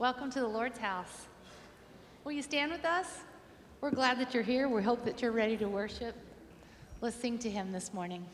Welcome to the Lord's house. Will you stand with us? We're glad that you're here. We hope that you're ready to worship. Let's sing to Him this morning.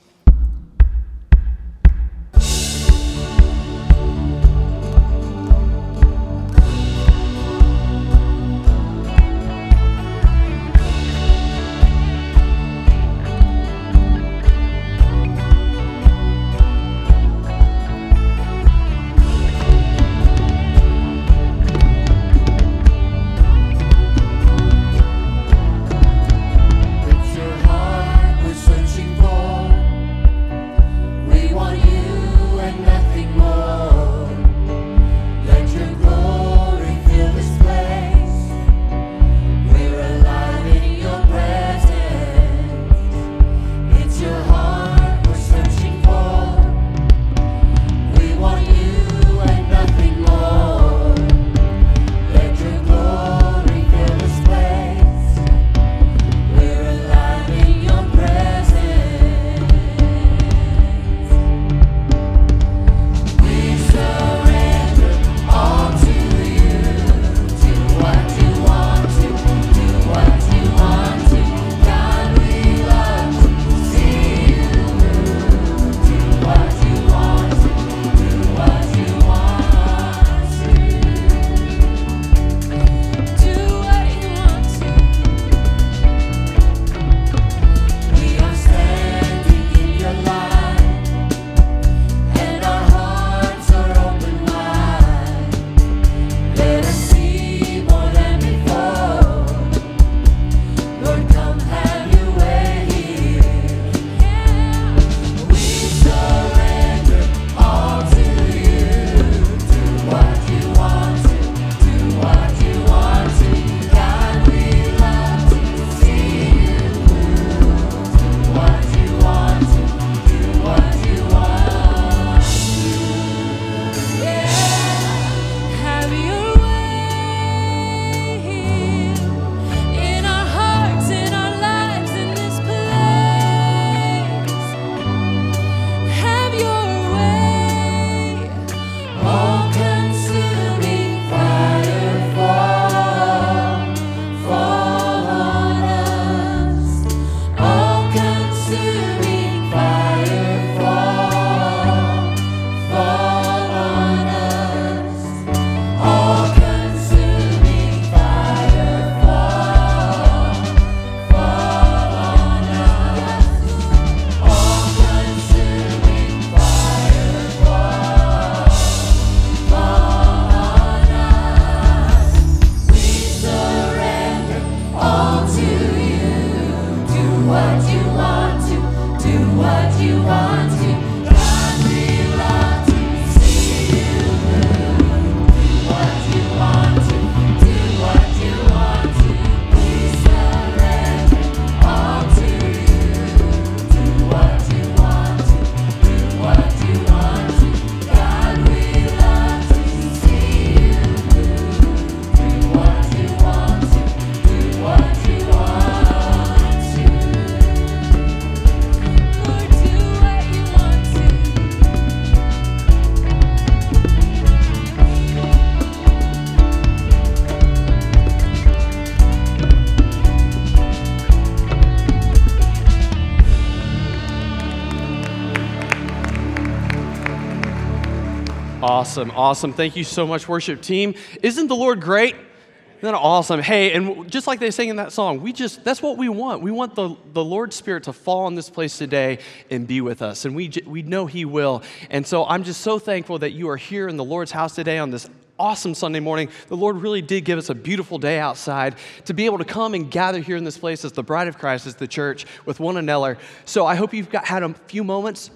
Awesome, awesome. Thank you so much, worship team. Isn't the Lord great? Isn't that awesome? Hey, and just like they sang in that song, we just, that's what we want. We want the, the Lord's Spirit to fall on this place today and be with us. And we, we know He will. And so I'm just so thankful that you are here in the Lord's house today on this awesome Sunday morning. The Lord really did give us a beautiful day outside to be able to come and gather here in this place as the bride of Christ, as the church, with one another. So I hope you've got, had a few moments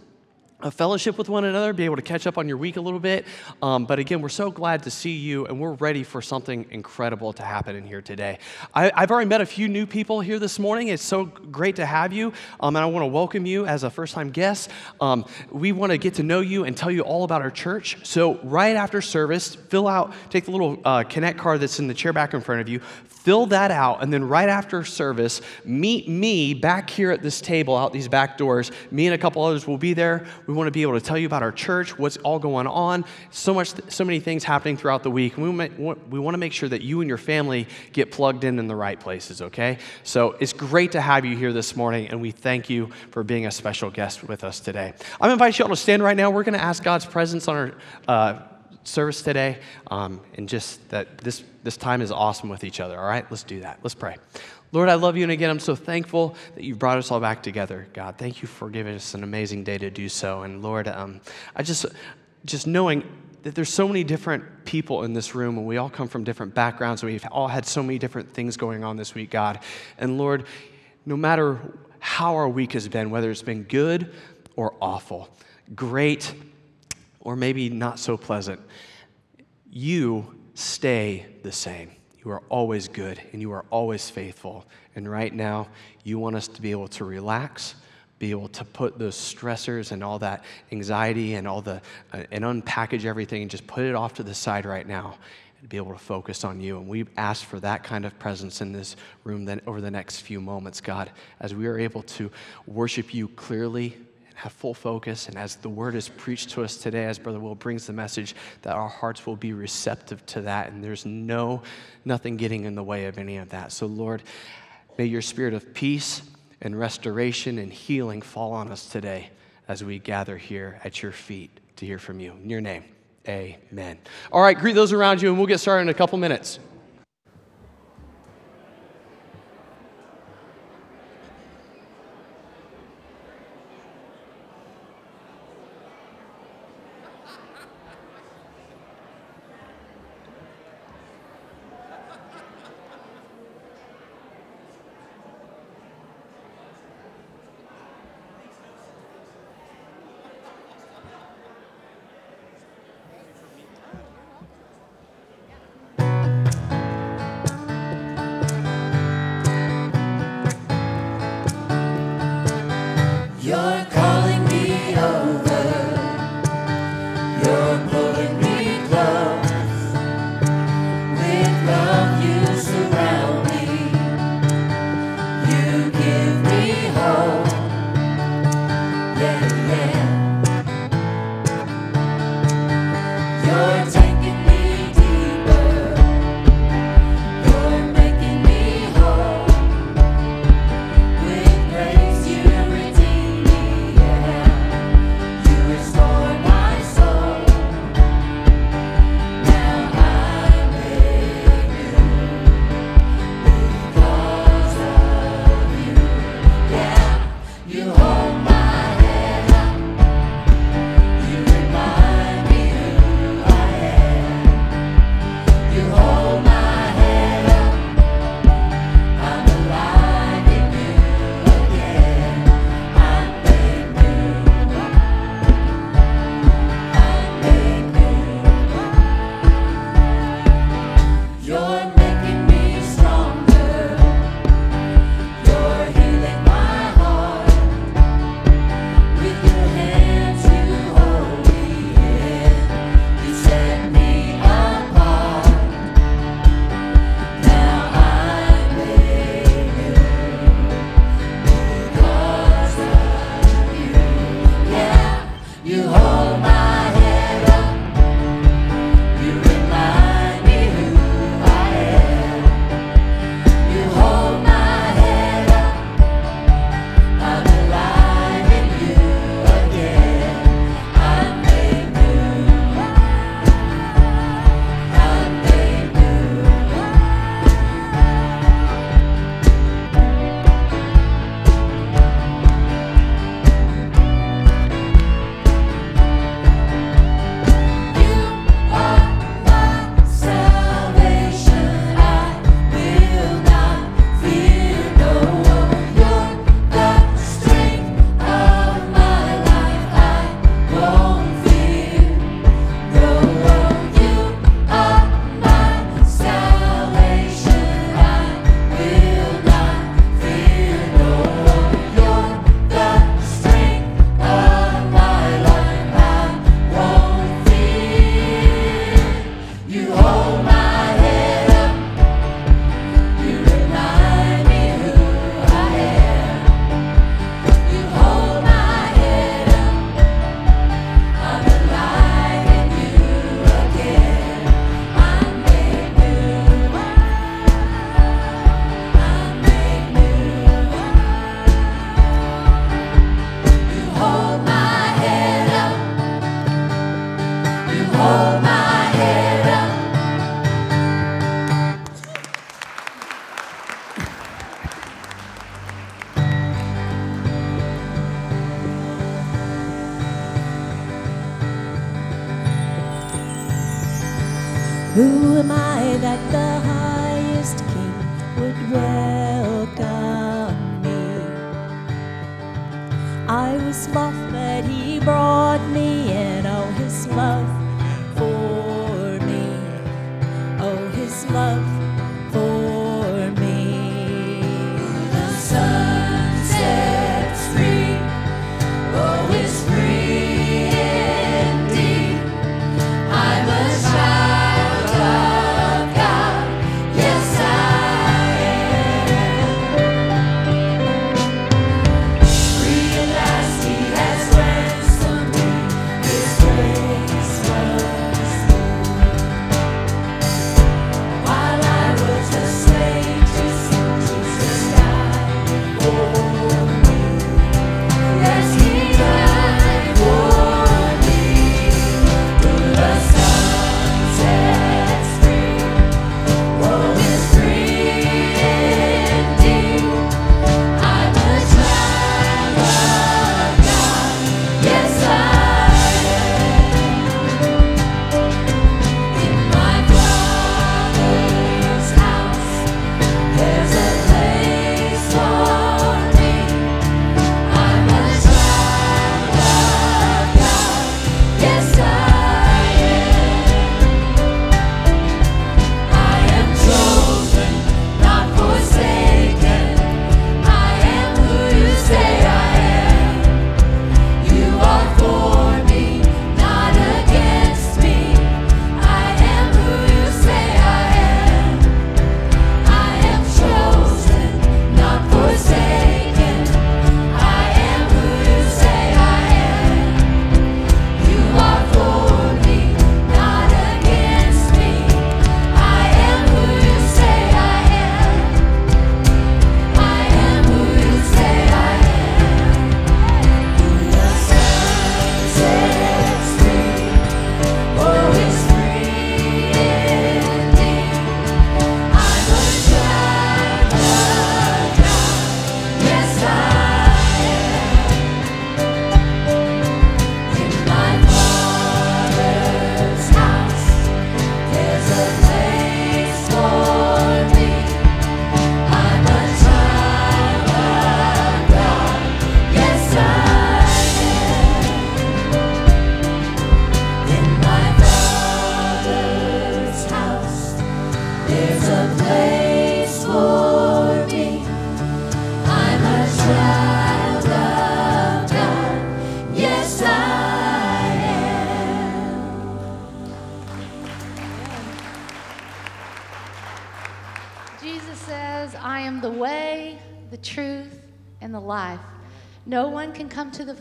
a fellowship with one another, be able to catch up on your week a little bit. Um, but again, we're so glad to see you, and we're ready for something incredible to happen in here today. I, have already met a few new people here this morning. It's so great to have you, um, and I want to welcome you as a first time guest. Um, we want to get to know you and tell you all about our church. So, right after service, fill out, take the little uh, Connect card that's in the chair back in front of you, fill that out, and then right after service, meet me back here at this table out these back doors. Me and a couple others will be there. We want to be able to tell you about our church, what's all going on, so much, so many things happening throughout the week. We, ma- we want to make sure that you and your family get plugged in in the right places, okay? So it's great to have you here this morning, and we thank you for being a special guest with us today. I'm inviting you all to stand right now. We're going to ask God's presence on our uh, service today, um, and just that this, this time is awesome with each other, all right? Let's do that. Let's pray. Lord, I love you, and again, I'm so thankful that you've brought us all back together, God. Thank you for giving us an amazing day to do so. And Lord, um, I just, just knowing that there's so many different people in this room, and we all come from different backgrounds, and we've all had so many different things going on this week, God. And Lord, no matter how our week has been, whether it's been good or awful, great or maybe not so pleasant, you stay the same. You are always good and you are always faithful. And right now, you want us to be able to relax, be able to put those stressors and all that anxiety and all the, uh, and unpackage everything and just put it off to the side right now and be able to focus on you. And we ask for that kind of presence in this room then over the next few moments, God, as we are able to worship you clearly have full focus. And as the word is preached to us today, as Brother Will brings the message, that our hearts will be receptive to that. And there's no, nothing getting in the way of any of that. So, Lord, may your spirit of peace and restoration and healing fall on us today as we gather here at your feet to hear from you. In your name, amen. All right, greet those around you, and we'll get started in a couple minutes.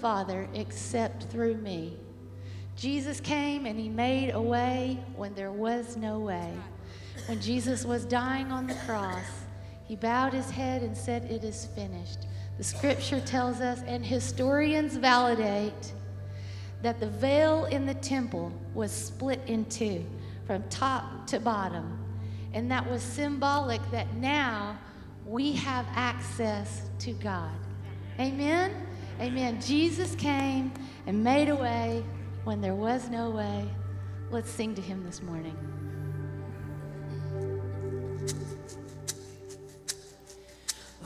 Father except through me. Jesus came and he made a way when there was no way. When Jesus was dying on the cross, he bowed his head and said, It is finished. The scripture tells us, and historians validate, that the veil in the temple was split in two from top to bottom. And that was symbolic that now we have access to God. Amen? Amen. Jesus came and made a way when there was no way. Let's sing to him this morning.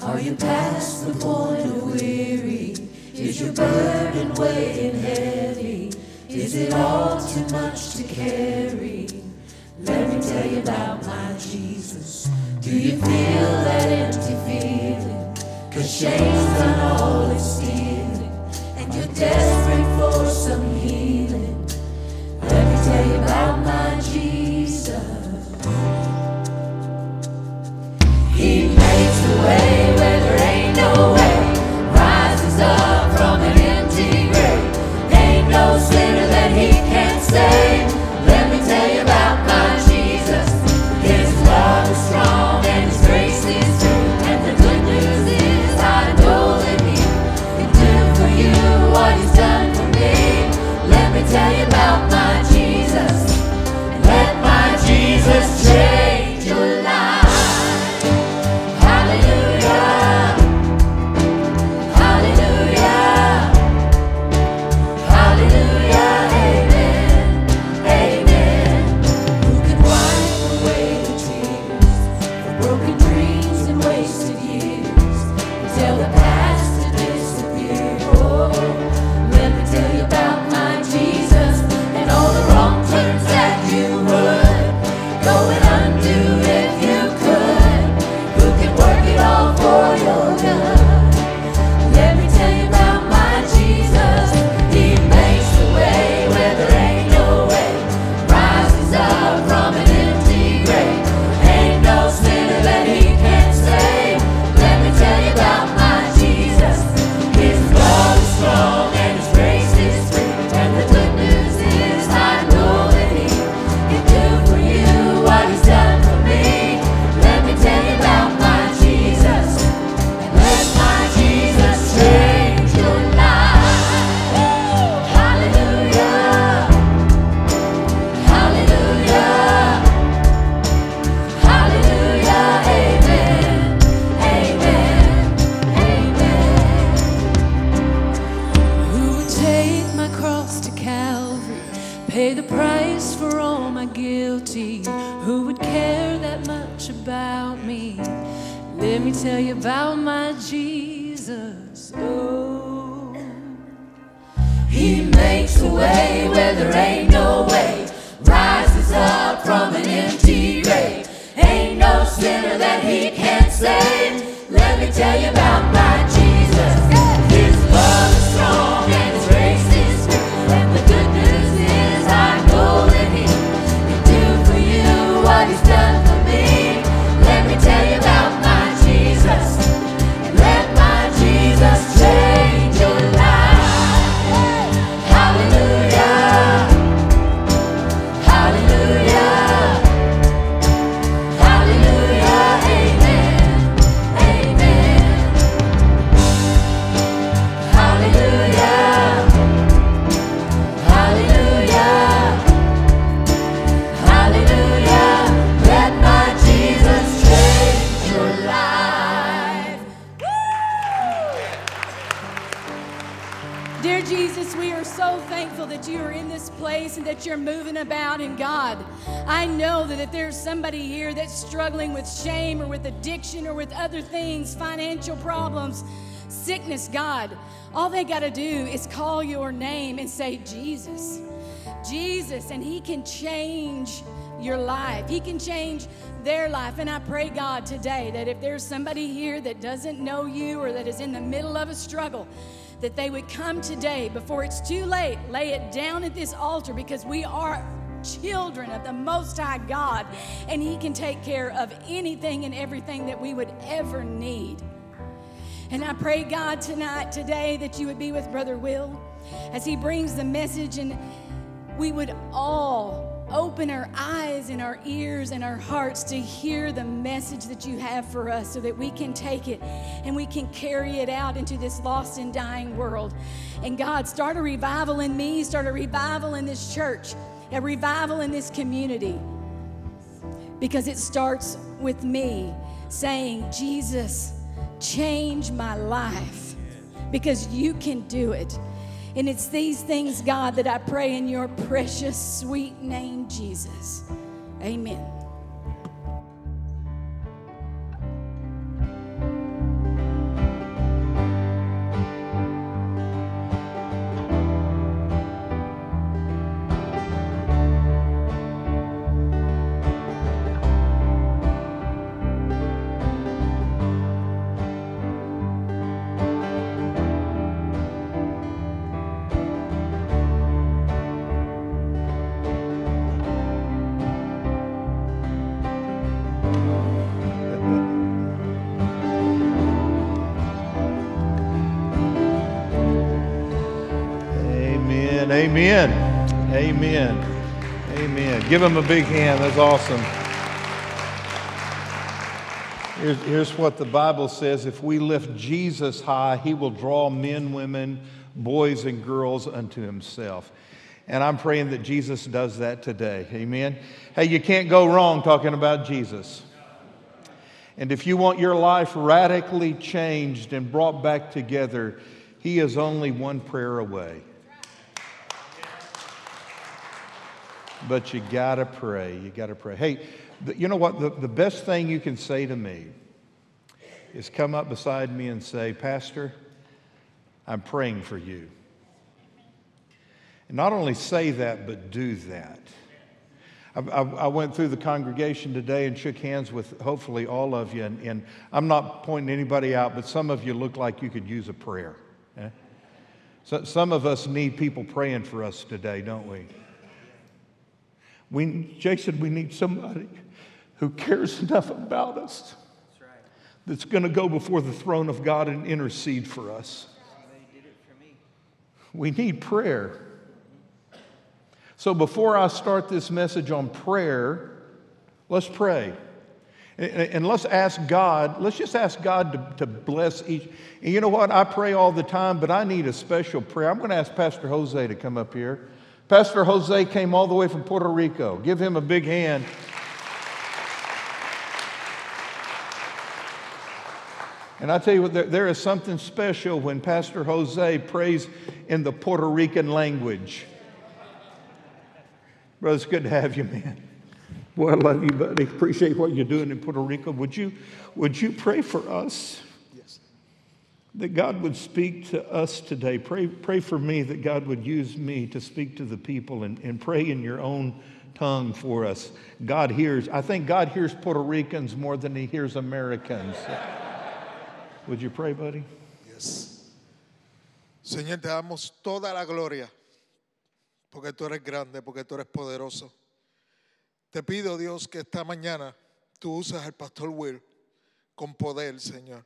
Are you past the point of weary? Is your burden weighing heavy? Is it all too much to carry? Let me tell you about my Jesus. Do you feel that empty feeling? Cause shame's done all it's just God, all they got to do is call your name and say, Jesus. Jesus, and He can change your life. He can change their life. And I pray, God, today that if there's somebody here that doesn't know you or that is in the middle of a struggle, that they would come today before it's too late, lay it down at this altar because we are children of the Most High God, and He can take care of anything and everything that we would ever need. And I pray, God, tonight, today, that you would be with Brother Will as he brings the message, and we would all open our eyes and our ears and our hearts to hear the message that you have for us so that we can take it and we can carry it out into this lost and dying world. And God, start a revival in me, start a revival in this church, a revival in this community because it starts with me saying, Jesus, change my life because you can do it. And it's these things, God, that I pray in your precious, sweet name, Jesus. Amen. Amen. Amen. Amen. Give him a big hand. That's awesome. Here's, here's what the Bible says if we lift Jesus high, he will draw men, women, boys, and girls unto himself. And I'm praying that Jesus does that today. Amen. Hey, you can't go wrong talking about Jesus. And if you want your life radically changed and brought back together, he is only one prayer away. But you gotta pray. You gotta pray. Hey, you know what? The, the best thing you can say to me is come up beside me and say, Pastor, I'm praying for you. And not only say that, but do that. I, I, I went through the congregation today and shook hands with hopefully all of you. And, and I'm not pointing anybody out, but some of you look like you could use a prayer. eh? So, some of us need people praying for us today, don't we? We, Jason, we need somebody who cares enough about us that's going to go before the throne of God and intercede for us. For We need prayer. So before I start this message on prayer, let's pray. And, and let's ask God, let's just ask God to, to bless each. And you know what? I pray all the time, but I need a special prayer. I'm going to ask Pastor Jose to come up here. Pastor Jose came all the way from Puerto Rico. Give him a big hand. And I tell you what, there, there is something special when Pastor Jose prays in the Puerto Rican language. Brother, it's good to have you, man. Boy, I love you, buddy. Appreciate what you're doing in Puerto Rico. Would you, would you pray for us? That God would speak to us today. Pray, pray for me that God would use me to speak to the people and, and pray in your own tongue for us. God hears, I think God hears Puerto Ricans more than he hears Americans. would you pray, buddy? Yes. Señor, te damos toda la gloria porque tú eres grande, porque tú eres poderoso. Te pido, Dios, que esta mañana tú uses al pastor Will con poder, Señor.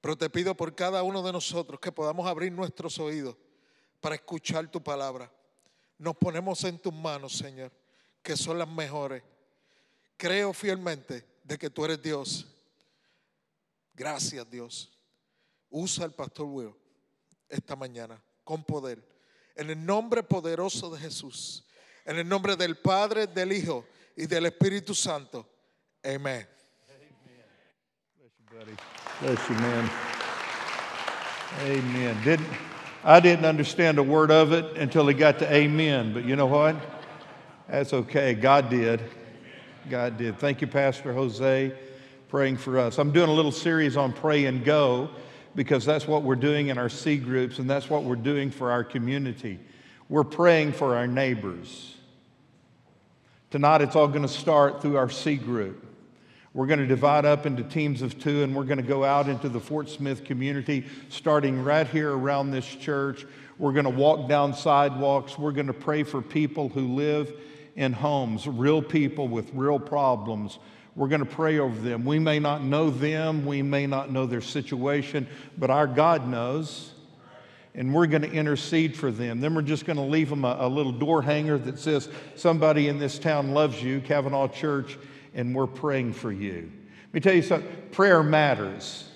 Pero te pido por cada uno de nosotros que podamos abrir nuestros oídos para escuchar tu palabra. Nos ponemos en tus manos, Señor, que son las mejores. Creo fielmente de que tú eres Dios. Gracias, Dios. Usa al pastor Will esta mañana con poder. En el nombre poderoso de Jesús. En el nombre del Padre, del Hijo y del Espíritu Santo. Amén. Bless you, man. Amen. Didn't, I didn't understand a word of it until he got to amen, but you know what? That's okay. God did. God did. Thank you, Pastor Jose, praying for us. I'm doing a little series on pray and go because that's what we're doing in our C groups and that's what we're doing for our community. We're praying for our neighbors. Tonight, it's all going to start through our C group. We're going to divide up into teams of two, and we're going to go out into the Fort Smith community, starting right here around this church. We're going to walk down sidewalks. We're going to pray for people who live in homes, real people with real problems. We're going to pray over them. We may not know them, we may not know their situation, but our God knows and we're going to intercede for them. Then we're just going to leave them a, a, little door hanger that says, Somebody in this town loves you, Cavanaugh Church, and we're praying for you. Let me tell you something prayer matters.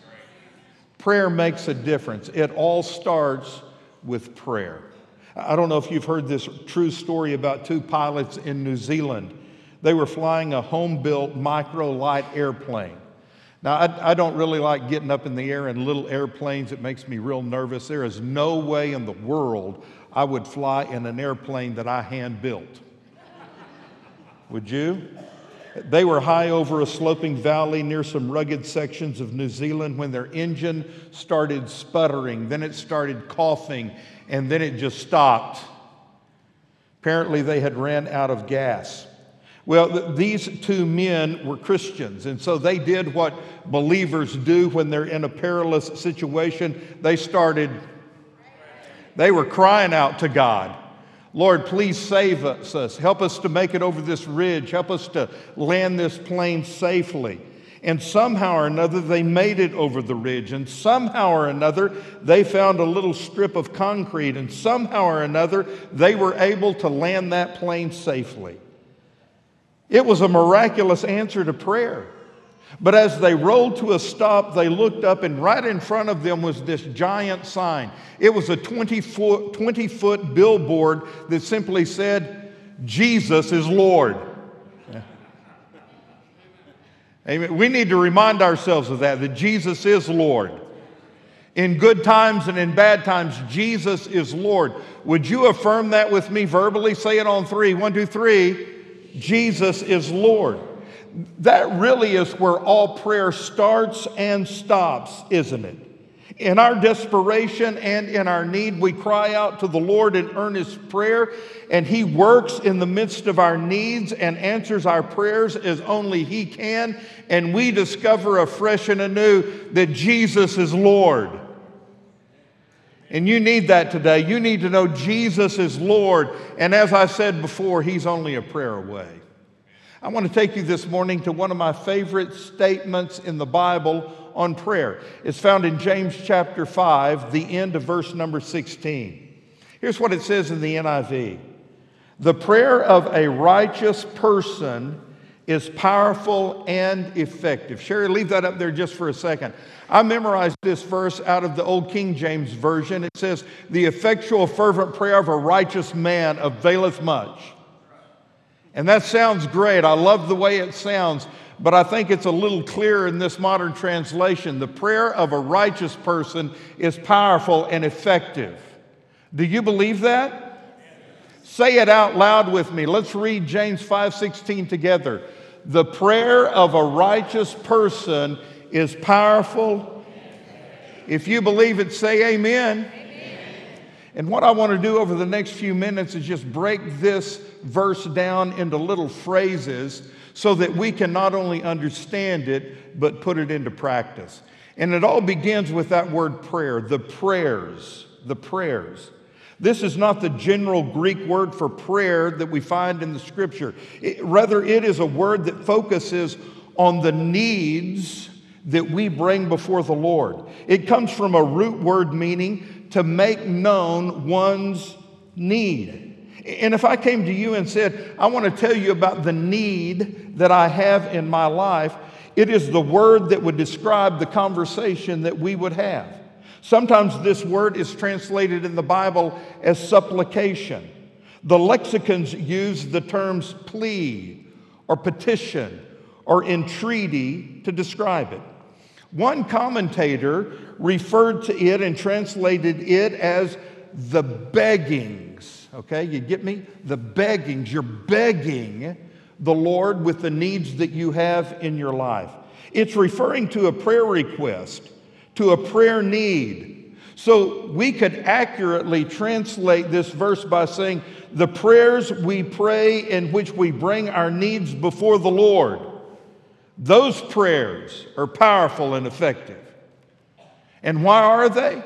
Prayer makes a difference. It all starts with prayer. I don't know if you've heard this true story about two pilots in New Zealand. They were flying a home built micro light airplane. Now, I, I, don't really like getting up in the air in little airplanes. It makes me real nervous. There is no way in the world I would fly in an airplane that I hand built. Would you? They were high over a sloping valley near some rugged sections of New Zealand when their engine started sputtering. Then it started coughing, and then it just stopped. Apparently, they had ran out of gas. Well, th- these two men were Christians, and so they did what believers do when they're in a perilous situation. They started, they were crying out to God. Lord, please save us. Help us to make it over this ridge. Help us to land this plane safely. And somehow or another, they made it over the ridge. And somehow or another, they found a little strip of concrete. And somehow or another, they were able to land that plane safely. It was a miraculous answer to prayer. But as they rolled to a stop, they looked up, and right in front of them was this giant sign. It was a 20 foot, 20 foot billboard that simply said, Jesus is Lord. Amen. We need to remind ourselves of that, that Jesus is Lord. In good times and in bad times, Jesus is Lord. Would you affirm that with me verbally? Say it on three. One, two, three. Jesus is Lord. That really is where all prayer starts and stops, isn't it? In our desperation and in our need, we cry out to the Lord in earnest prayer, and He works in the midst of our needs and answers our prayers as only He can. And we discover afresh and anew that Jesus is Lord. And you need that today. You need to know Jesus is Lord. And as I said before, He's only a prayer away. I want to take you this morning to one of my favorite statements in the Bible on prayer. It's found in James chapter 5, the end of verse number 16. Here's what it says in the NIV The prayer of a righteous person is powerful and effective. Sherry, leave that up there just for a second. I memorized this verse out of the Old King James Version. It says, The effectual, fervent prayer of a righteous man availeth much. And that sounds great. I love the way it sounds, but I think it's a little clearer in this modern translation. The prayer of a righteous person is powerful and effective. Do you believe that? Say it out loud with me. Let's read James 5:16 together. The prayer of a righteous person is powerful. If you believe it, say amen. And what I want to do over the next few minutes is just break this verse down into little phrases so that we can not only understand it, but put it into practice. And it all begins with that word prayer, the prayers, the prayers. This is not the general Greek word for prayer that we find in the scripture. It- rather, it is a word that focuses on the needs that we bring before the Lord. It comes from a root word meaning to make known one's need. And if I came to you and said, I want to tell you about the need that I have in my life, it is the word that would describe the conversation that we would have. Sometimes this word is translated in the Bible as supplication. The lexicons use the terms plea or petition or entreaty to describe it. One commentator referred to it and translated it as the beggings. Okay, you get me? The beggings. You're begging the Lord with the needs that you have in your life. It's referring to a prayer request, to a prayer need. So we could accurately translate this verse by saying, The prayers we pray in which we bring our needs before the Lord. Those prayers are powerful and effective. And why are they?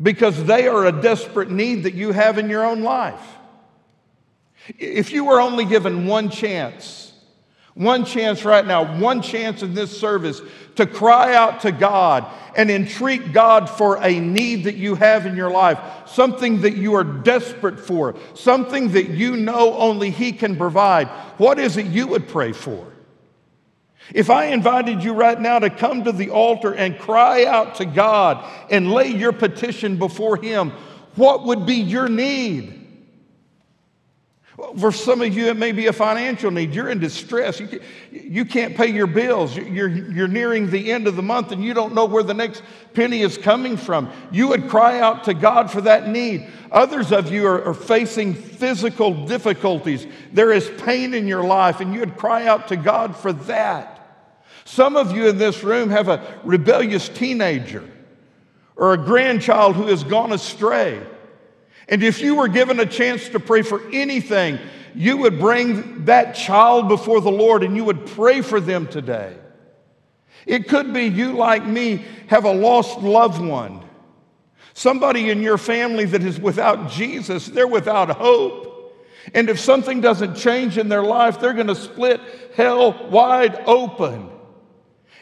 Because they are a desperate need that you have in your own life. If you were only given one chance, one chance right now, one chance in this service to cry out to God and entreat God for a need that you have in your life, something that you are desperate for, something that you know only He can provide, what is it you would pray for? If I invited you right now to come to the altar and cry out to God and lay your petition before Him, what would be your need? For some of you, it may be a financial need. You're in distress. You, you can't pay your bills. You're, you're nearing the end of the month and you don't know where the next penny is coming from. You would cry out to God for that need. Others of you are, are facing physical difficulties. There is pain in your life and you would cry out to God for that. Some of you in this room have a rebellious teenager or a grandchild who has gone astray. And if you were given a chance to pray for anything, you would bring that child before the Lord and you would pray for them today. It could be you, like me, have a lost loved one. Somebody in your family that is without Jesus, they're without hope. And if something doesn't change in their life, they're going to split hell wide open.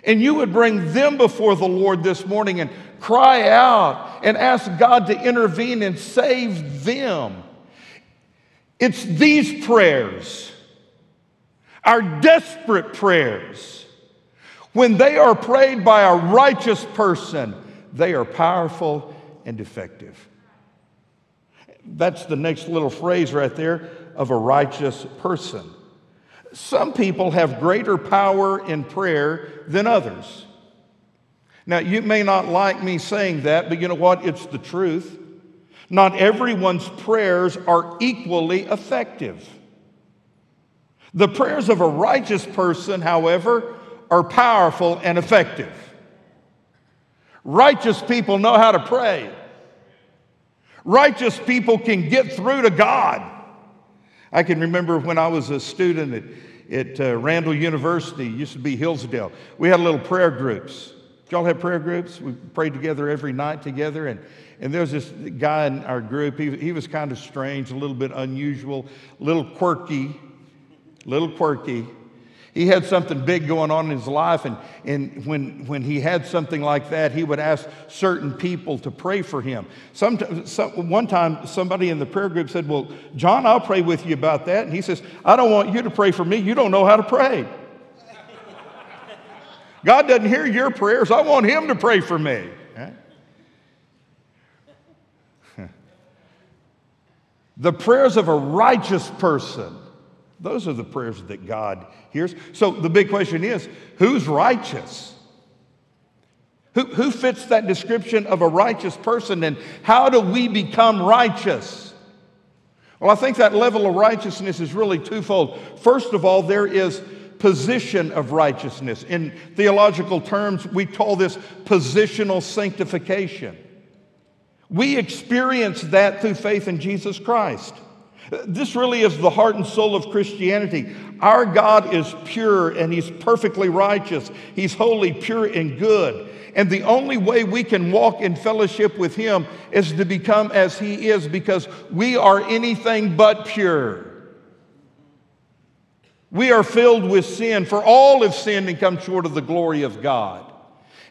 And you would bring them before the Lord this morning and cry out and ask God to intervene and save them. It's these prayers, our desperate prayers, when they are prayed by a righteous person, they are powerful and effective. That's the next little phrase right there of a righteous person. Some people have greater power in prayer than others. Now, you may not like me saying that, but you know what? It's the truth. Not everyone's prayers are equally effective. The prayers of a righteous person, however, are powerful and effective. Righteous people know how to pray. Righteous people can get through to God. I can remember when I was a student at, at uh, Randall University, used to be Hillsdale. We had little prayer groups. Did y'all have prayer groups? We prayed together every night together. And, and there was this guy in our group. He, he was kind of strange, a little bit unusual, a little quirky, little quirky. He had something big going on in his life, and, and when, when he had something like that, he would ask certain people to pray for him. Some, some, one time, somebody in the prayer group said, Well, John, I'll pray with you about that. And he says, I don't want you to pray for me. You don't know how to pray. God doesn't hear your prayers. I want him to pray for me. The prayers of a righteous person, those are the prayers that God hears. So the big question is who's righteous? Who, who fits that description of a righteous person, and how do we become righteous? Well, I think that level of righteousness is really twofold. First of all, there is position of righteousness. In theological terms, we call this positional sanctification. We experience that through faith in Jesus Christ. This really is the heart and soul of Christianity. Our God is pure and He's perfectly righteous. He's holy, pure, and good. And the only way we can walk in fellowship with Him is to become as He is because we are anything but pure. We are filled with sin, for all have sinned and come short of the glory of God.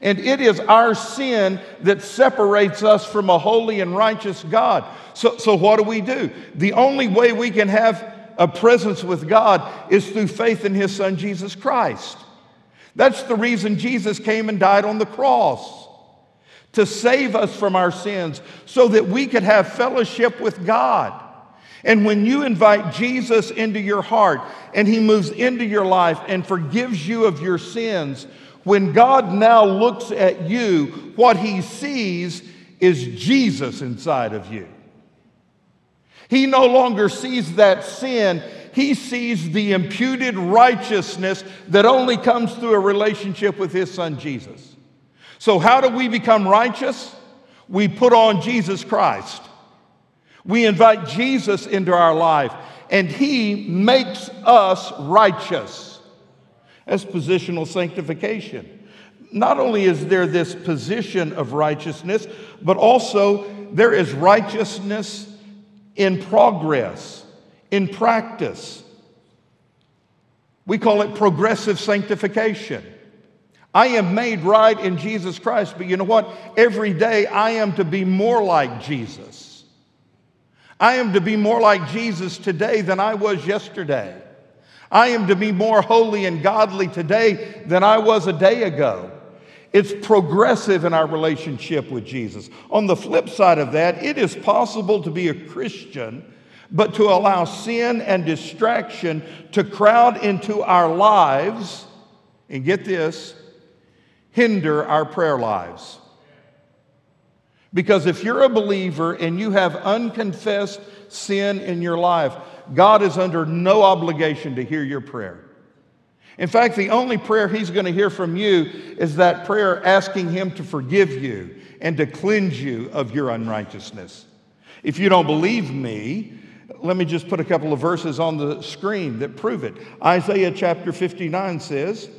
And it is our sin that separates us from a holy and righteous God. So, so what do we do? The only way we can have a presence with God is through faith in His Son, Jesus Christ. That's the reason Jesus came and died on the cross to save us from our sins so that we could have fellowship with God. And when you invite Jesus into your heart and he moves into your life and forgives you of your sins, when God now looks at you, what he sees is Jesus inside of you. He no longer sees that sin, he sees the imputed righteousness that only comes through a relationship with his son Jesus. So, how do we become righteous? We put on Jesus Christ. We invite Jesus into our life, and he makes us righteous. That's positional sanctification. Not only is there this position of righteousness, but also there is righteousness in progress, in practice. We call it progressive sanctification. I am made right in Jesus Christ, but you know what? Every day I am to be more like Jesus. I am to be more like Jesus today than I was yesterday. I am to be more holy and godly today than I was a day ago. It's progressive in our relationship with Jesus. On the flip side of that, it is possible to be a Christian, but to allow sin and distraction to crowd into our lives, and get this, hinder our prayer lives. Because if you're a believer and you have unconfessed sin in your life, God is under no obligation to hear your prayer. In fact, the only prayer He's going to hear from you is that prayer asking Him to forgive you and to cleanse you of your unrighteousness. If you don't believe me, let me just put a couple of verses on the screen that prove it. Isaiah chapter 59 says,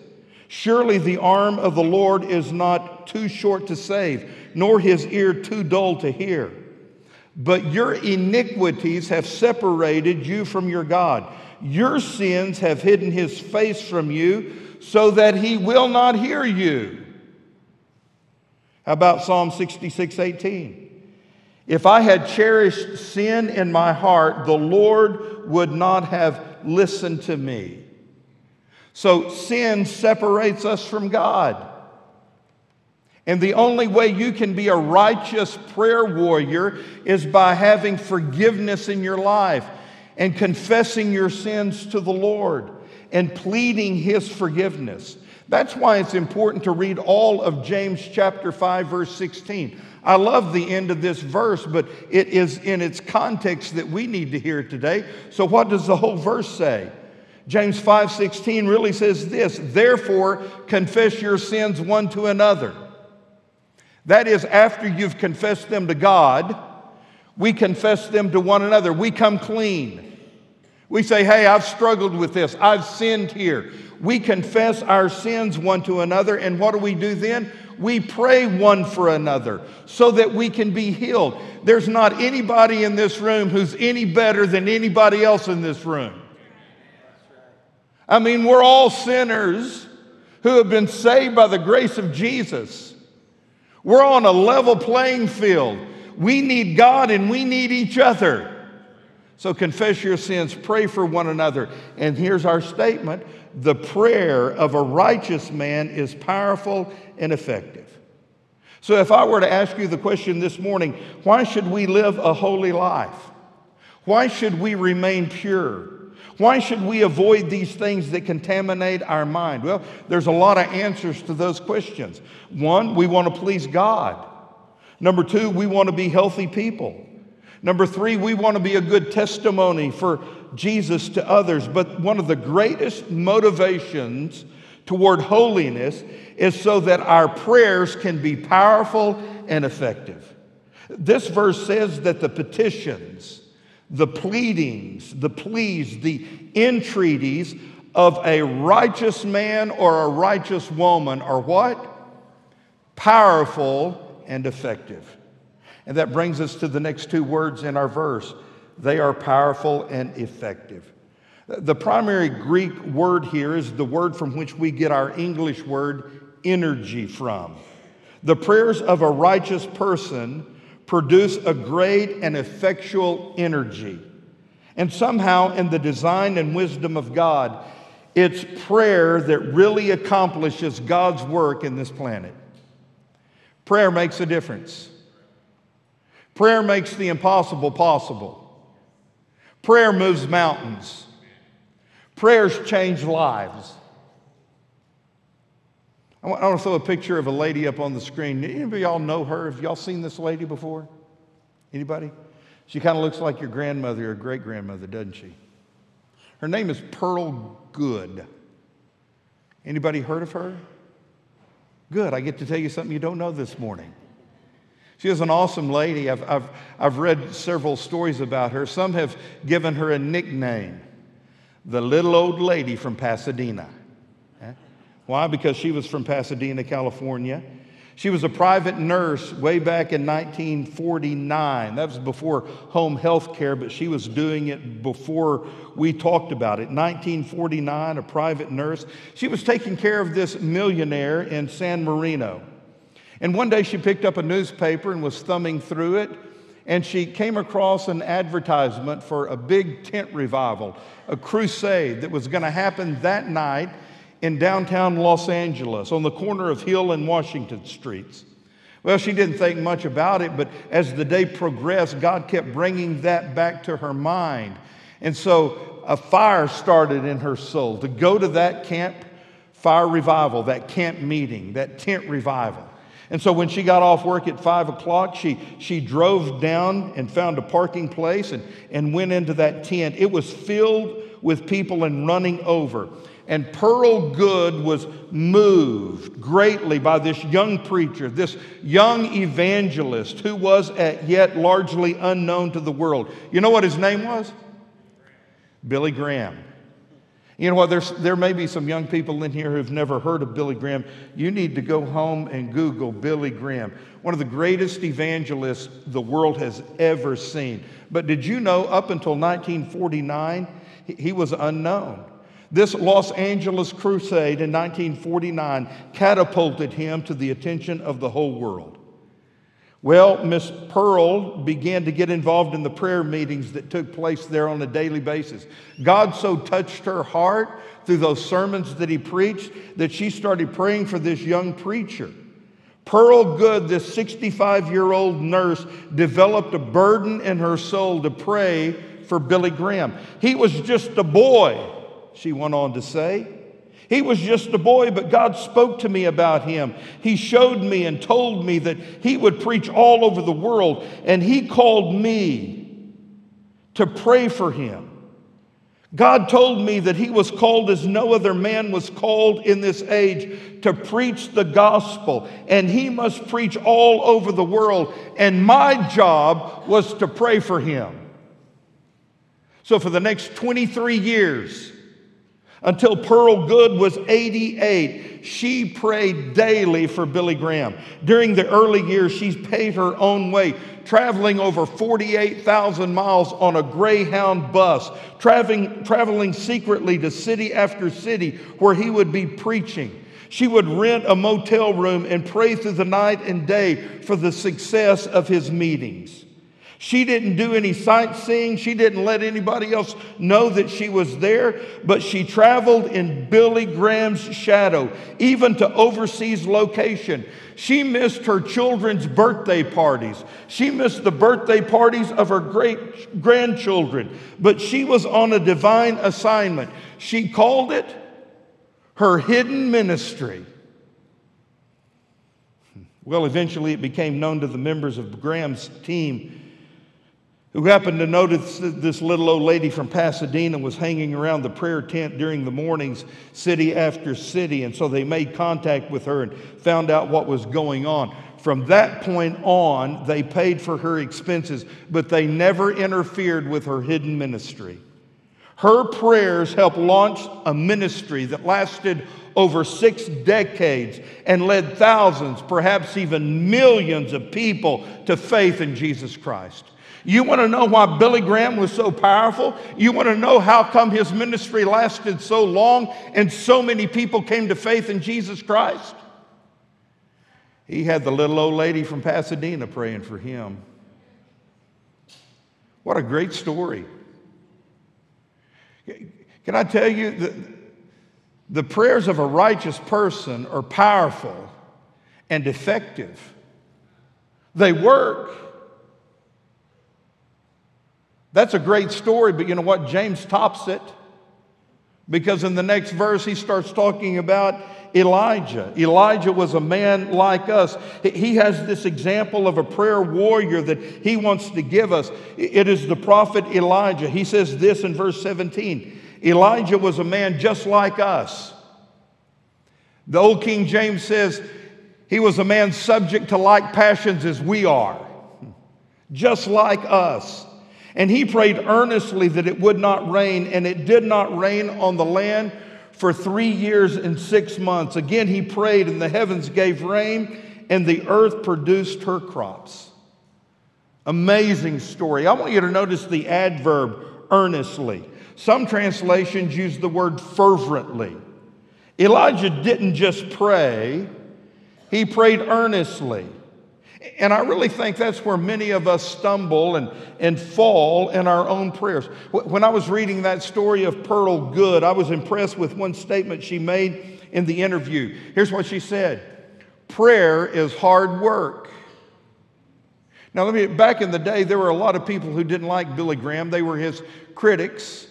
Surely the arm of the Lord is not too short to save, nor his ear too dull to hear. But your iniquities have separated you from your God. Your sins have hidden his face from you so that he will not hear you. How about Psalm 66 18? If I had cherished sin in my heart, the Lord would not have listened to me. So sin separates us from God. And the only way you can be a righteous prayer warrior is by having forgiveness in your life and confessing your sins to the Lord and pleading His forgiveness. That's why it's important to read all of James chapter 5, verse 16. I love the end of this verse, but it is in its context that we need to hear today. So, what does the whole verse say? James 5:16 really says this, therefore confess your sins one to another. That is after you've confessed them to God, we confess them to one another. We come clean. We say, Hey, I've struggled with this. I've sinned here. We confess our sins one to another. And what do we do then? We pray one for another so that we can be healed. There's not anybody in this room who's any better than anybody else in this room. I mean, we're all sinners who have been saved by the grace of Jesus. We're on a level playing field. We need God and we need each other. So confess your sins, pray for one another. And here's our statement the prayer of a righteous man is powerful and effective. So if I were to ask you the question this morning, why should we live a holy life? Why should we remain pure? Why should we avoid these things that contaminate our mind? Well, there's a lot of answers to those questions. One, we want to please God. Number two, we want to be healthy people. Number three, we want to be a good testimony for Jesus to others. But one of the greatest motivations toward holiness is so that our prayers can be powerful and effective. This verse says that the petitions, the pleadings, the pleas, the entreaties of a righteous man or a righteous woman are what? Powerful and effective. And that brings us to the next two words in our verse they are powerful and effective. The primary Greek word here is the word from which we get our English word energy from. The prayers of a righteous person produce a great and effectual energy. And somehow, in the design and wisdom of God, it's prayer that really accomplishes God's work in this planet. Prayer makes a difference. Prayer makes the impossible possible. Prayer moves mountains. Prayers change lives. I want, to throw a picture of a lady up on the screen. Anybody y'all know her? Have y'all seen this lady before? Anybody? She kind of looks like your grandmother or great grandmother, doesn't she? Her name is Pearl Goode. Anybody heard of her? Good. I get to tell you something you don't know this morning. She is an awesome lady. I've, I've, I've read several stories about her. Some have given her a nickname the little old lady from Pasadena. Why? Because she was from Pasadena, California. She was a private nurse way back in 1949. That was before home health care, but she was doing it before we talked about it. 1949, a private nurse. She was taking care of this millionaire in San Marino. And one day she picked up a newspaper and was thumbing through it, and she came across an advertisement for a big tent revival, a crusade that was going to happen that night in downtown Los Angeles on the corner of Hill and Washington Streets. Well, she didn't think much about it, but as the day progressed, God kept bringing that back to her mind. And so a fire started in her soul to go to that camp fire revival, that camp meeting, that tent revival. And so when she got off work at five o'clock, she, she drove down and found a parking place and, and went into that tent. It was filled with people and running over. And Pearl Goode was moved greatly by this young preacher, this young evangelist who was at yet largely unknown to the world. You know what his name was? Billy Graham. You know what? There's, there may be some young people in here who've never heard of Billy Graham. You need to go home and Google Billy Graham, one of the greatest evangelists the world has ever seen. But did you know up until 1949, he, he was unknown? This Los Angeles crusade in 1949 catapulted him to the attention of the whole world. Well, Miss Pearl began to get involved in the prayer meetings that took place there on a daily basis. God so touched her heart through those sermons that he preached that she started praying for this young preacher. Pearl Goode, this 65 year old nurse, developed a burden in her soul to pray for Billy Graham. He was just a boy she went on to say. He was just a boy, but God spoke to me about him. He showed me and told me that he would preach all over the world, and he called me to pray for him. God told me that he was called as no other man was called in this age to preach the gospel, and he must preach all over the world. And my job was to pray for him. So, for the next 23 years, until Pearl Goode was 88, she prayed daily for Billy Graham. During the early years, she's paid her own way, traveling over 48,000 miles on a Greyhound bus, traveling, traveling secretly to city after city where he would be preaching. She would rent a motel room and pray through the night and day for the success of his meetings. She didn't do any sightseeing. She didn't let anybody else know that she was there, but she traveled in Billy Graham's shadow, even to overseas location. She missed her children's birthday parties. She missed the birthday parties of her great grandchildren, but she was on a divine assignment. She called it her hidden ministry. Well, eventually it became known to the members of Graham's team who happened to notice that this little old lady from Pasadena was hanging around the prayer tent during the mornings, city after city. And so they made contact with her and found out what was going on. From that point on, they paid for her expenses, but they never interfered with her hidden ministry. Her prayers helped launch a ministry that lasted over six decades and led thousands, perhaps even millions of people to faith in Jesus Christ. You want to know why Billy Graham was so powerful? You want to know how come his ministry lasted so long and so many people came to faith in Jesus Christ? He had the little old lady from Pasadena praying for him. What a great story. Can I tell you that the prayers of a righteous person are powerful and effective? They work. That's a great story, but you know what? James tops it because in the next verse he starts talking about Elijah. Elijah was a man like us. He has this example of a prayer warrior that he wants to give us. It is the prophet Elijah. He says this in verse 17 Elijah was a man just like us. The old King James says he was a man subject to like passions as we are, just like us. And he prayed earnestly that it would not rain, and it did not rain on the land for three years and six months. Again, he prayed, and the heavens gave rain, and the earth produced her crops. Amazing story. I want you to notice the adverb earnestly. Some translations use the word fervently. Elijah didn't just pray, he prayed earnestly. And I really think that's where many of us stumble and, and fall in our own prayers. When I was reading that story of Pearl Goode, I was impressed with one statement she made in the interview. Here's what she said Prayer is hard work. Now, let me, back in the day, there were a lot of people who didn't like Billy Graham. They were his critics.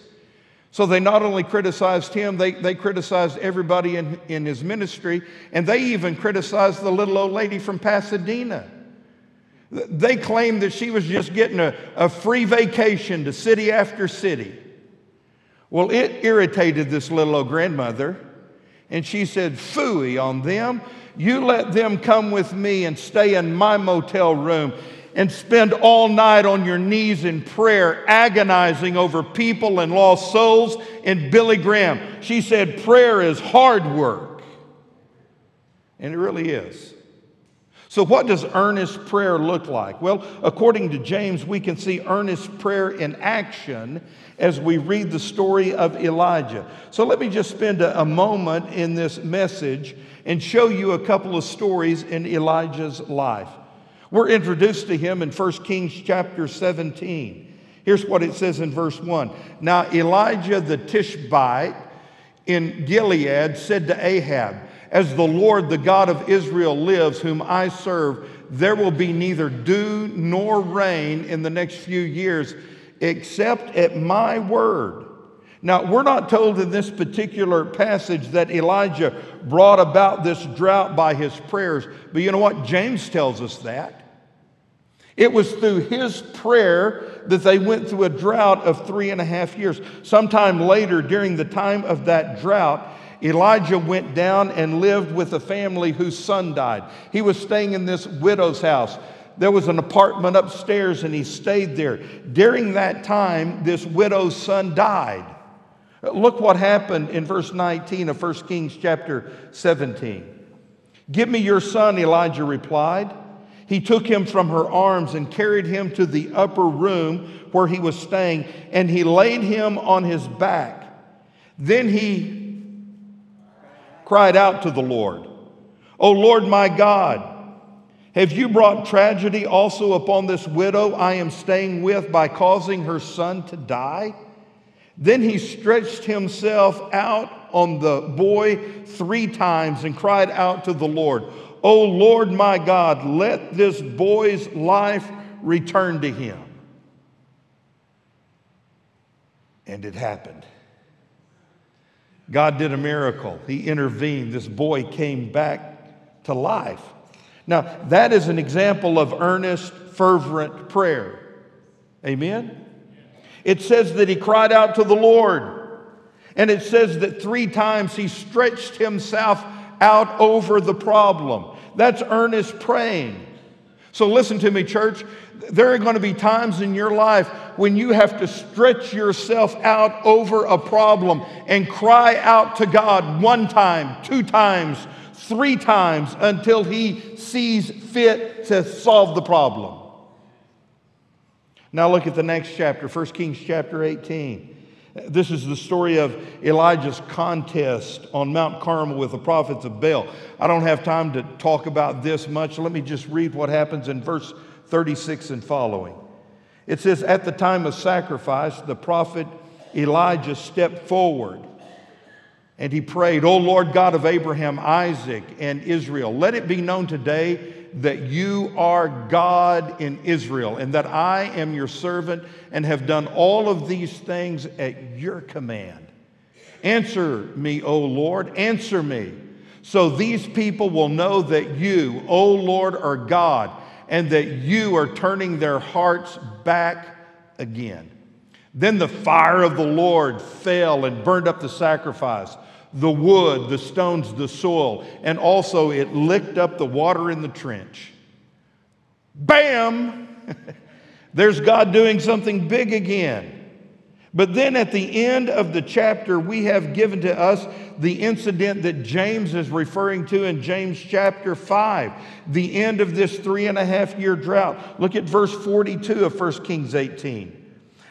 So they not only criticized him, they, they criticized everybody in, in his ministry, and they even criticized the little old lady from Pasadena. They claimed that she was just getting a, a free vacation to city after city. Well, it irritated this little old grandmother, and she said, Fooey on them. You let them come with me and stay in my motel room and spend all night on your knees in prayer, agonizing over people and lost souls and Billy Graham. She said, Prayer is hard work. And it really is. So, what does earnest prayer look like? Well, according to James, we can see earnest prayer in action as we read the story of Elijah. So, let me just spend a, moment in this message and show you a couple of stories in Elijah's life. We're introduced to him in 1 Kings chapter 17. Here's what it says in verse 1 Now, Elijah the Tishbite in Gilead said to Ahab, as the Lord, the God of Israel, lives, whom I serve, there will be neither dew nor rain in the next few years except at my word. Now, we're not told in this particular passage that Elijah brought about this drought by his prayers, but you know what? James tells us that. It was through his prayer that they went through a drought of three and a half years. Sometime later, during the time of that drought, Elijah went down and lived with a family whose son died. He was staying in this widow's house. There was an apartment upstairs and he stayed there. During that time, this widow's son died. Look what happened in verse 19 of 1 Kings chapter 17. Give me your son, Elijah replied. He took him from her arms and carried him to the upper room where he was staying, and he laid him on his back. Then he cried out to the Lord, O Lord my God, have you brought tragedy also upon this widow I am staying with by causing her son to die? Then he stretched himself out on the boy three times and cried out to the Lord, O Lord my God, let this boy's life return to him. And it happened. God did a miracle. He intervened. This boy came back to life. Now, that is an example of earnest, fervent prayer. Amen? It says that he cried out to the Lord. And it says that three times he stretched himself out over the problem. That's earnest praying. So listen to me, church. There are going to be times in your life when you have to stretch yourself out over a problem and cry out to God one time, two times, three times until He sees fit to solve the problem. Now look at the next chapter, 1 Kings chapter 18. This is the story of Elijah's contest on Mount Carmel with the prophets of Baal. I don't have time to talk about this much. Let me just read what happens in verse 36 and following. It says, At the time of sacrifice, the prophet Elijah stepped forward and he prayed, O Lord God of Abraham, Isaac, and Israel, let it be known today that you are God in Israel, and that I am your servant and have done all of these things at your command. Answer me, O Lord, answer me, so these people will know that you, O Lord, are God, and that you are turning their hearts back again. Then the fire of the Lord fell and burned up the sacrifice the wood, the stones, the soil, and also it licked up the water in the trench. Bam! There's God doing something big again. But then at the end of the chapter, we have given to us the incident that James is referring to in James chapter 5, the end of this three and a half year drought. Look at verse 42 of 1 Kings 18.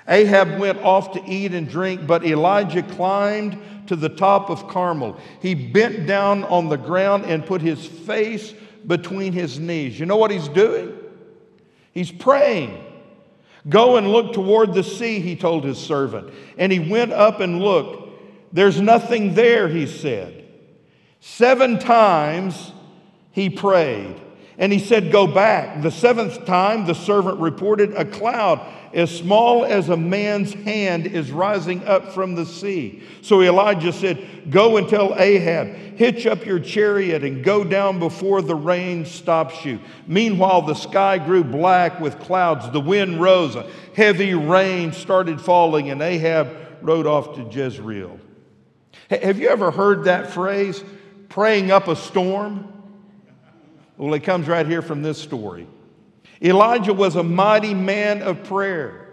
Ahab went off to eat and drink, but Elijah climbed to the top of Carmel. He bent down on the ground and put his face between his knees. You know what he's doing? He's praying. Go and look toward the sea, he told his servant. And he went up and looked. There's nothing there, he said. Seven times he prayed. And he said, Go back. The seventh time, the servant reported, A cloud as small as a man's hand is rising up from the sea. So Elijah said, Go and tell Ahab, hitch up your chariot and go down before the rain stops you. Meanwhile, the sky grew black with clouds. The wind rose. A heavy rain started falling, and Ahab rode off to Jezreel. Have you ever heard that phrase, praying up a storm? Well, it comes right here from this story. Elijah was a mighty man of prayer.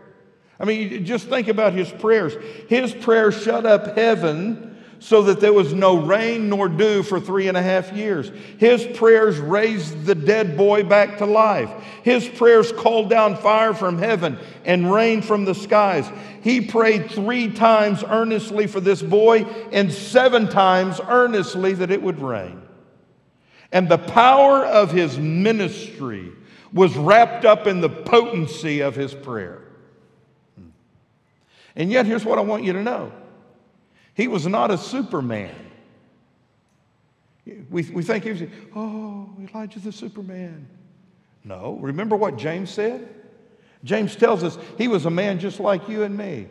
I mean, just think about his prayers. His prayer shut up heaven so that there was no rain nor dew for three and a half years. His prayers raised the dead boy back to life. His prayers called down fire from heaven and rain from the skies. He prayed three times earnestly for this boy and seven times earnestly that it would rain. And the power of his ministry was wrapped up in the potency of his prayer. And yet, here's what I want you to know he was not a superman. We, we think he was, oh, Elijah the Superman. No, remember what James said? James tells us he was a man just like you and me.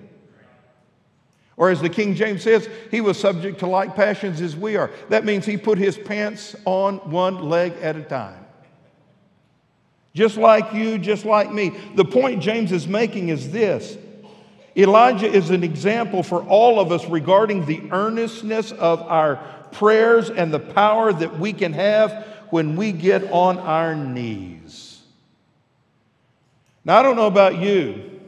Or as the King James says, he was subject to like passions as we are. That means he put his pants on one leg at a time. Just like you, just like me. The point James is making is this Elijah is an example for all of us regarding the earnestness of our prayers and the power that we can have when we get on our knees. Now, I don't know about you,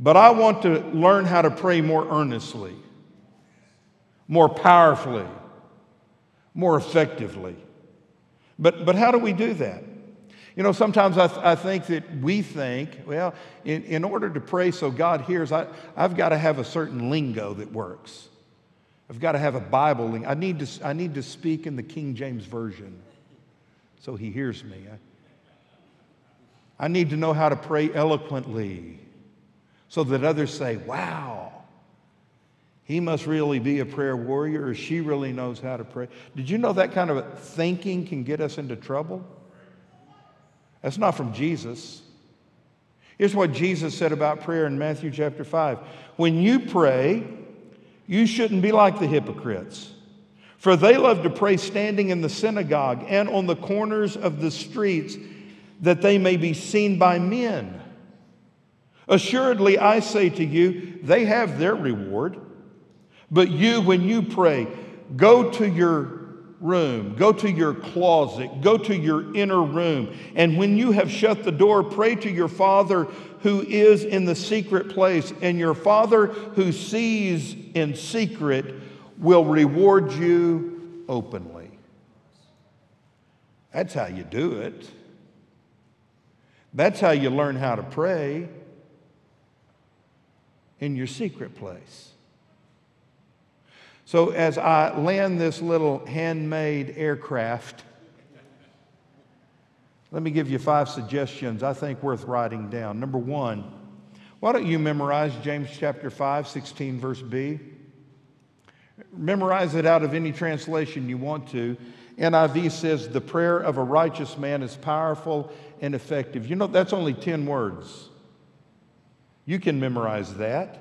but I want to learn how to pray more earnestly, more powerfully, more effectively. But, but how do we do that? You know, sometimes I, th- I think that we think, well, in, in order to pray so God hears, I, I've got to have a certain lingo that works. I've got to have a Bible link. I need to, I need to speak in the King James Version so he hears me. I, I need to know how to pray eloquently so that others say, wow, he must really be a prayer warrior or she really knows how to pray. Did you know that kind of thinking can get us into trouble? That's not from Jesus. Here's what Jesus said about prayer in Matthew chapter 5. When you pray, you shouldn't be like the hypocrites, for they love to pray standing in the synagogue and on the corners of the streets that they may be seen by men. Assuredly, I say to you, they have their reward. But you, when you pray, go to your room, go to your closet, go to your inner room, and when you have shut the door, pray to your Father who is in the secret place, and your Father who sees in secret will reward you openly. That's how you do it. That's how you learn how to pray in your secret place. So, as I land this little handmade aircraft, let me give you five suggestions I think worth writing down. Number one, why don't you memorize James chapter 5, 16, verse B? Memorize it out of any translation you want to. NIV says, The prayer of a righteous man is powerful and effective. You know, that's only 10 words. You can memorize that.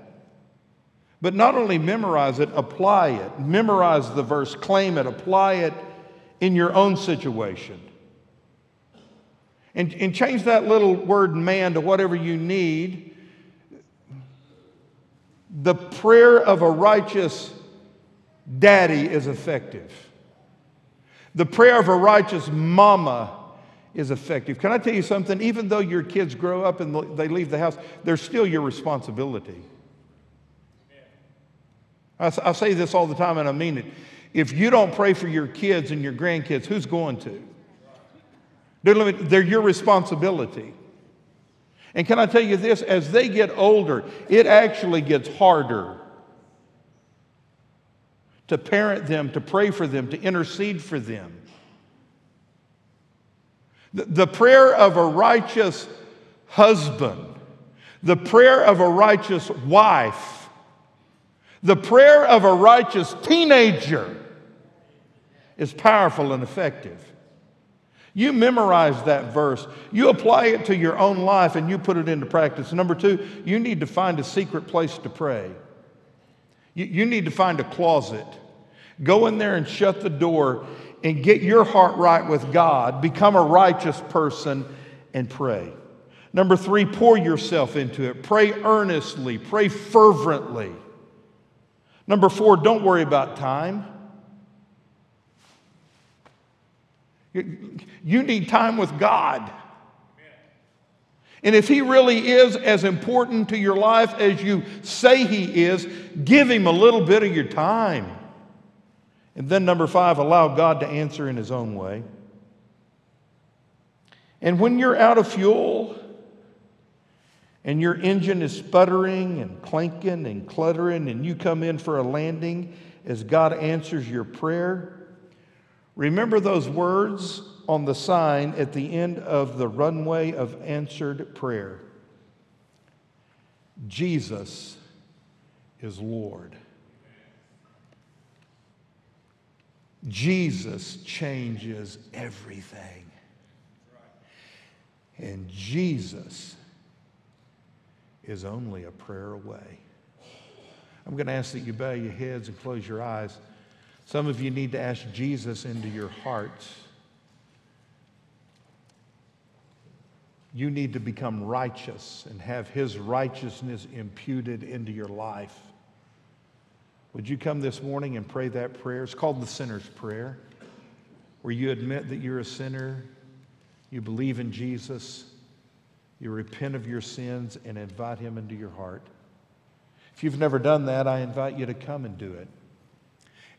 But not only memorize it, apply it. Memorize the verse, claim it, apply it in your own situation. And, and change that little word man to whatever you need. The prayer of a righteous daddy is effective. The prayer of a righteous mama is effective. Can I tell you something? Even though your kids grow up and they leave the house, they're still your responsibility. I, I say this all the time and I mean it. If you don't pray for your kids and your grandkids, who's going to? They're, they're your responsibility. And can I tell you this? As they get older, it actually gets harder to parent them, to pray for them, to intercede for them. The, prayer of a righteous husband, the prayer of a righteous wife, the prayer of a righteous teenager is powerful and effective. You memorize that verse, you apply it to your own life, and you put it into practice. Number two, you need to find a secret place to pray. You, you need to find a closet. Go in there and shut the door and get your heart right with God. Become a righteous person and pray. Number three, pour yourself into it. Pray earnestly, pray fervently. Number four, don't worry about time. You need time with God. And if He really is as important to your life as you say He is, give Him a little bit of your time. And then, number five, allow God to answer in His own way. And when you're out of fuel, and your engine is sputtering and clanking and cluttering, and you come in for a landing as God answers your prayer, remember those words on the sign at the end of the runway of answered prayer Jesus is Lord. Jesus changes everything. And Jesus is only a prayer away. I'm going to ask that you bow your heads and close your eyes. Some of you need to ask Jesus into your hearts. You need to become righteous and have his righteousness imputed into your life. Would you come this morning and pray that prayer? It's called the sinner's prayer, where you admit that you're a sinner, you believe in Jesus, you repent of your sins and invite Him into your heart. If you've never done that, I invite you to come and do it.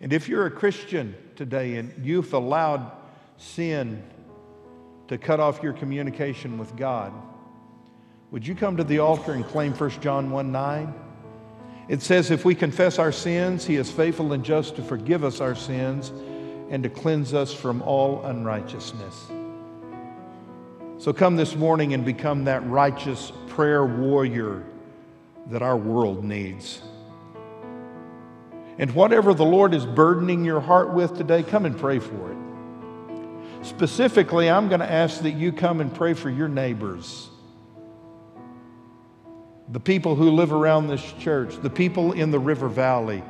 And if you're a Christian today and you've allowed sin to cut off your communication with God, would you come to the altar and claim 1 John 1 9? It says, If we confess our sins, He is faithful and just to forgive us our sins and to cleanse us from all unrighteousness. So come this morning and become that righteous prayer warrior that our world needs. And whatever the Lord is burdening your heart with today, come and pray for it. Specifically, I'm going to ask that you come and pray for your neighbors, the people who live around this church, the people in the River Valley.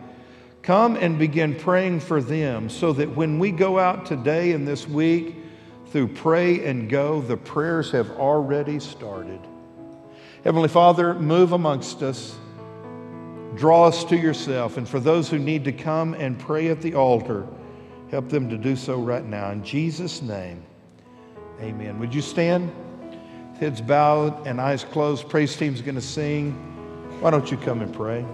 Come and begin praying for them so that when we go out today and this week, through pray and go, the prayers have already started. Heavenly Father, move amongst us. Draw us to yourself. And for those who need to come and pray at the altar, help them to do so right now. In Jesus' name, amen. Would you stand? Heads bowed and eyes closed. Praise team's going to sing. Why don't you come and pray?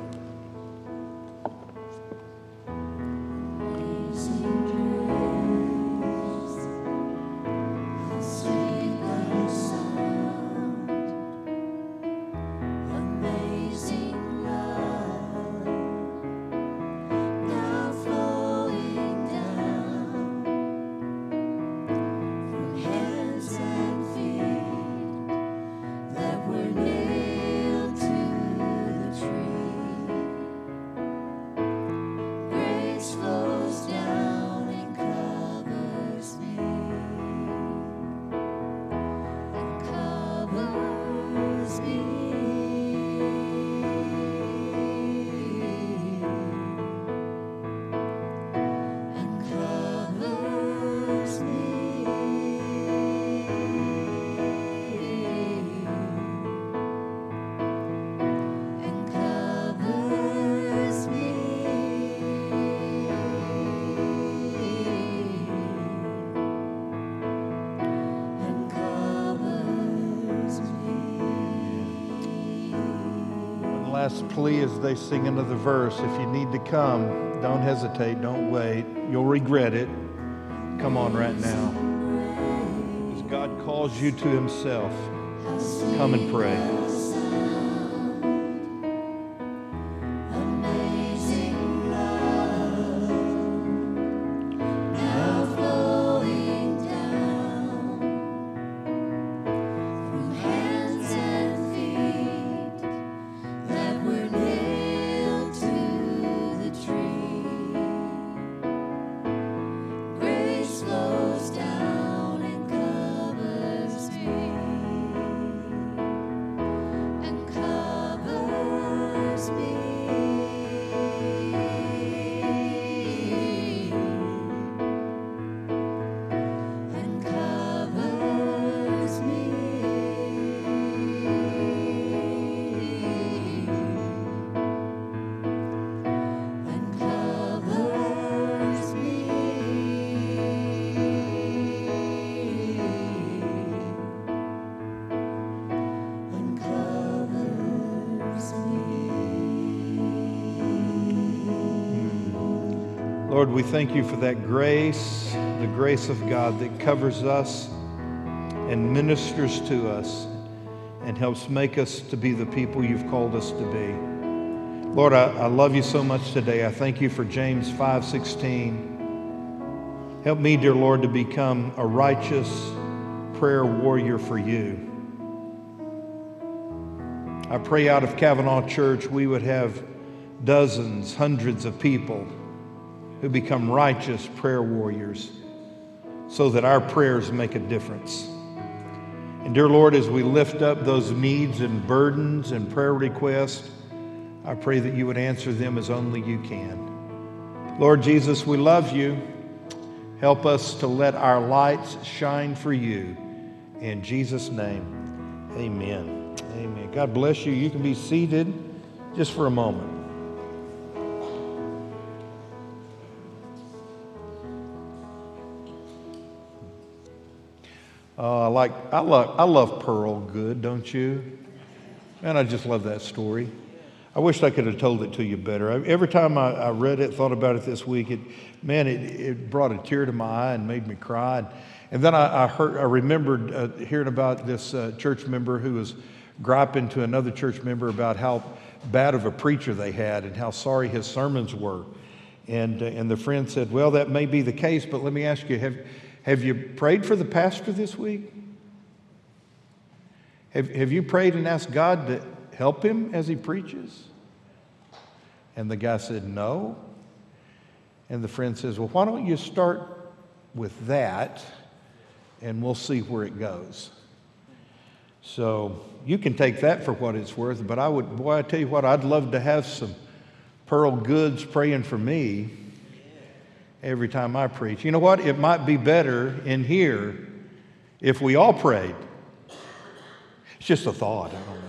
They sing another verse. If you need to come, don't hesitate, don't wait. You'll regret it. Come on right now. As God calls you to Himself, come and pray. Lord, we thank you for that grace, the grace of God that covers us and ministers to us and helps make us to be the people you've called us to be. Lord, I, I love you so much today. I thank you for James 5:16. Help me, dear Lord, to become a righteous prayer warrior for you. I pray out of Cavanaugh Church we would have dozens, hundreds of people who become righteous prayer warriors so that our prayers make a difference. And dear Lord, as we lift up those needs and burdens and prayer requests, I pray that you would answer them as only you can. Lord Jesus, we love you. Help us to let our lights shine for you. In Jesus' name, amen. Amen. God bless you. You can be seated just for a moment. Uh, like I love I love Pearl Goode, don't you? Man, I just love that story. I wish I could have told it to you better. I, every time I, I read it, thought about it this week, it man, it, it brought a tear to my eye and made me cry. And, and then I, I heard I remembered uh, hearing about this uh, church member who was griping to another church member about how bad of a preacher they had and how sorry his sermons were. And, uh, and the friend said, Well, that may be the case, but let me ask you have, have you prayed for the pastor this week? Have, have you prayed and asked God to help him as he preaches? And the guy said, No. And the friend says, Well, why don't you start with that and we'll see where it goes? So you can take that for what it's worth, but I would, boy, I tell you what, I'd love to have some Pearl Goodes praying for me every time I preach. You know what? It might be better in here if we all prayed. It's just a thought. I don't know.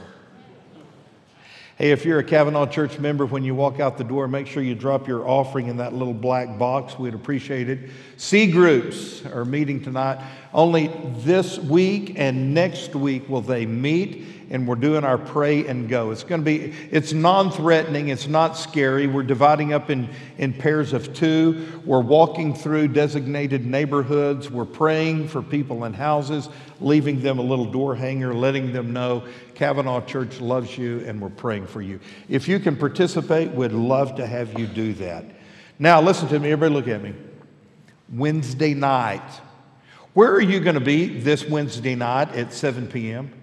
Hey, if you're a Cavanaugh Church member, when you walk out the door, make sure you drop your offering in that little black box. We'd appreciate it. C groups are meeting tonight. Only this week and next week will they meet, and we're doing our pray and go. It's going to be, it's non threatening, it's not scary. We're dividing up in, in pairs of two. We're walking through designated neighborhoods. We're praying for people in houses, leaving them a little door hanger, letting them know Cavanaugh Church loves you and we're praying for you. If you can participate, we'd love to have you do that. Now, listen to me, everybody, look at me. Wednesday night. Where are you going to be this Wednesday night at 7 p.m.?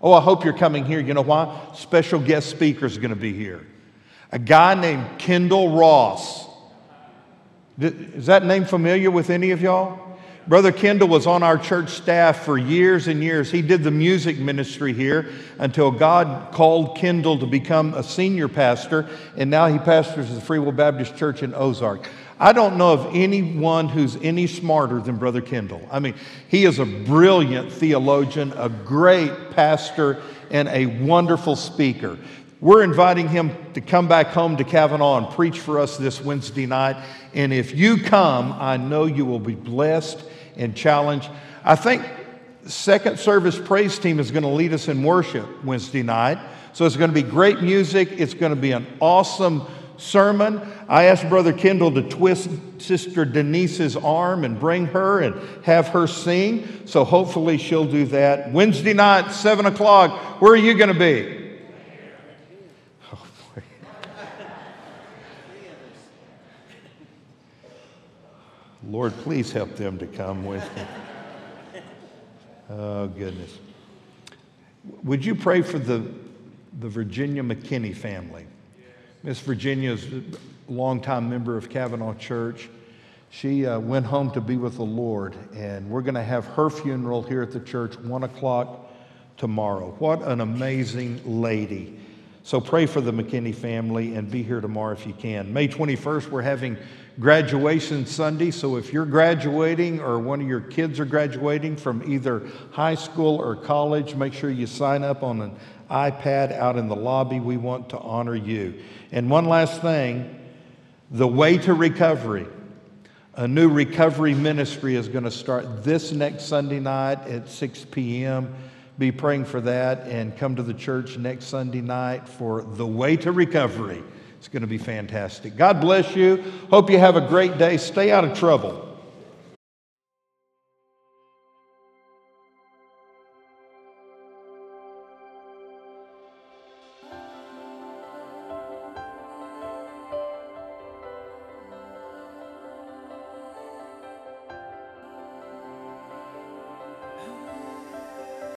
Oh, I hope you're coming here. You know why? Special guest speaker is going to be here. A guy named Kendall Ross. Is that name familiar with any of y'all? Brother Kendall was on our church staff for years and years. He did the music ministry here until God called Kendall to become a senior pastor, and now he pastors the Free Will Baptist Church in Ozark. I don't know of anyone who's any smarter than Brother Kendall. I mean, he is a brilliant theologian, a great pastor, and a wonderful speaker. We're inviting him to come back home to Cavanaugh and preach for us this Wednesday night. And if you come, I know you will be blessed and challenged. I think second service praise team is going to lead us in worship Wednesday night. So it's going to be great music. It's going to be an awesome sermon. I asked Brother Kendall to twist Sister Denise's arm and bring her and have her sing. So hopefully she'll do that. Wednesday night, 7 o'clock. Where are you going to be? Oh, boy. Lord, please help them to come with me. Oh, goodness. Would you pray for the, the Virginia McKinney family? Miss Virginia is a longtime member of Cavanaugh Church. She uh, went home to be with the Lord, and we're going to have her funeral here at the church, 1 o'clock tomorrow. What an amazing lady. So pray for the McKinney family and be here tomorrow if you can. May 21st, we're having graduation Sunday. So if you're graduating or one of your kids are graduating from either high school or college, make sure you sign up on an iPad out in the lobby. We want to honor you. And one last thing the way to recovery. A new recovery ministry is going to start this next Sunday night at 6 p.m. Be praying for that and come to the church next Sunday night for the way to recovery. It's going to be fantastic. God bless you. Hope you have a great day. Stay out of trouble.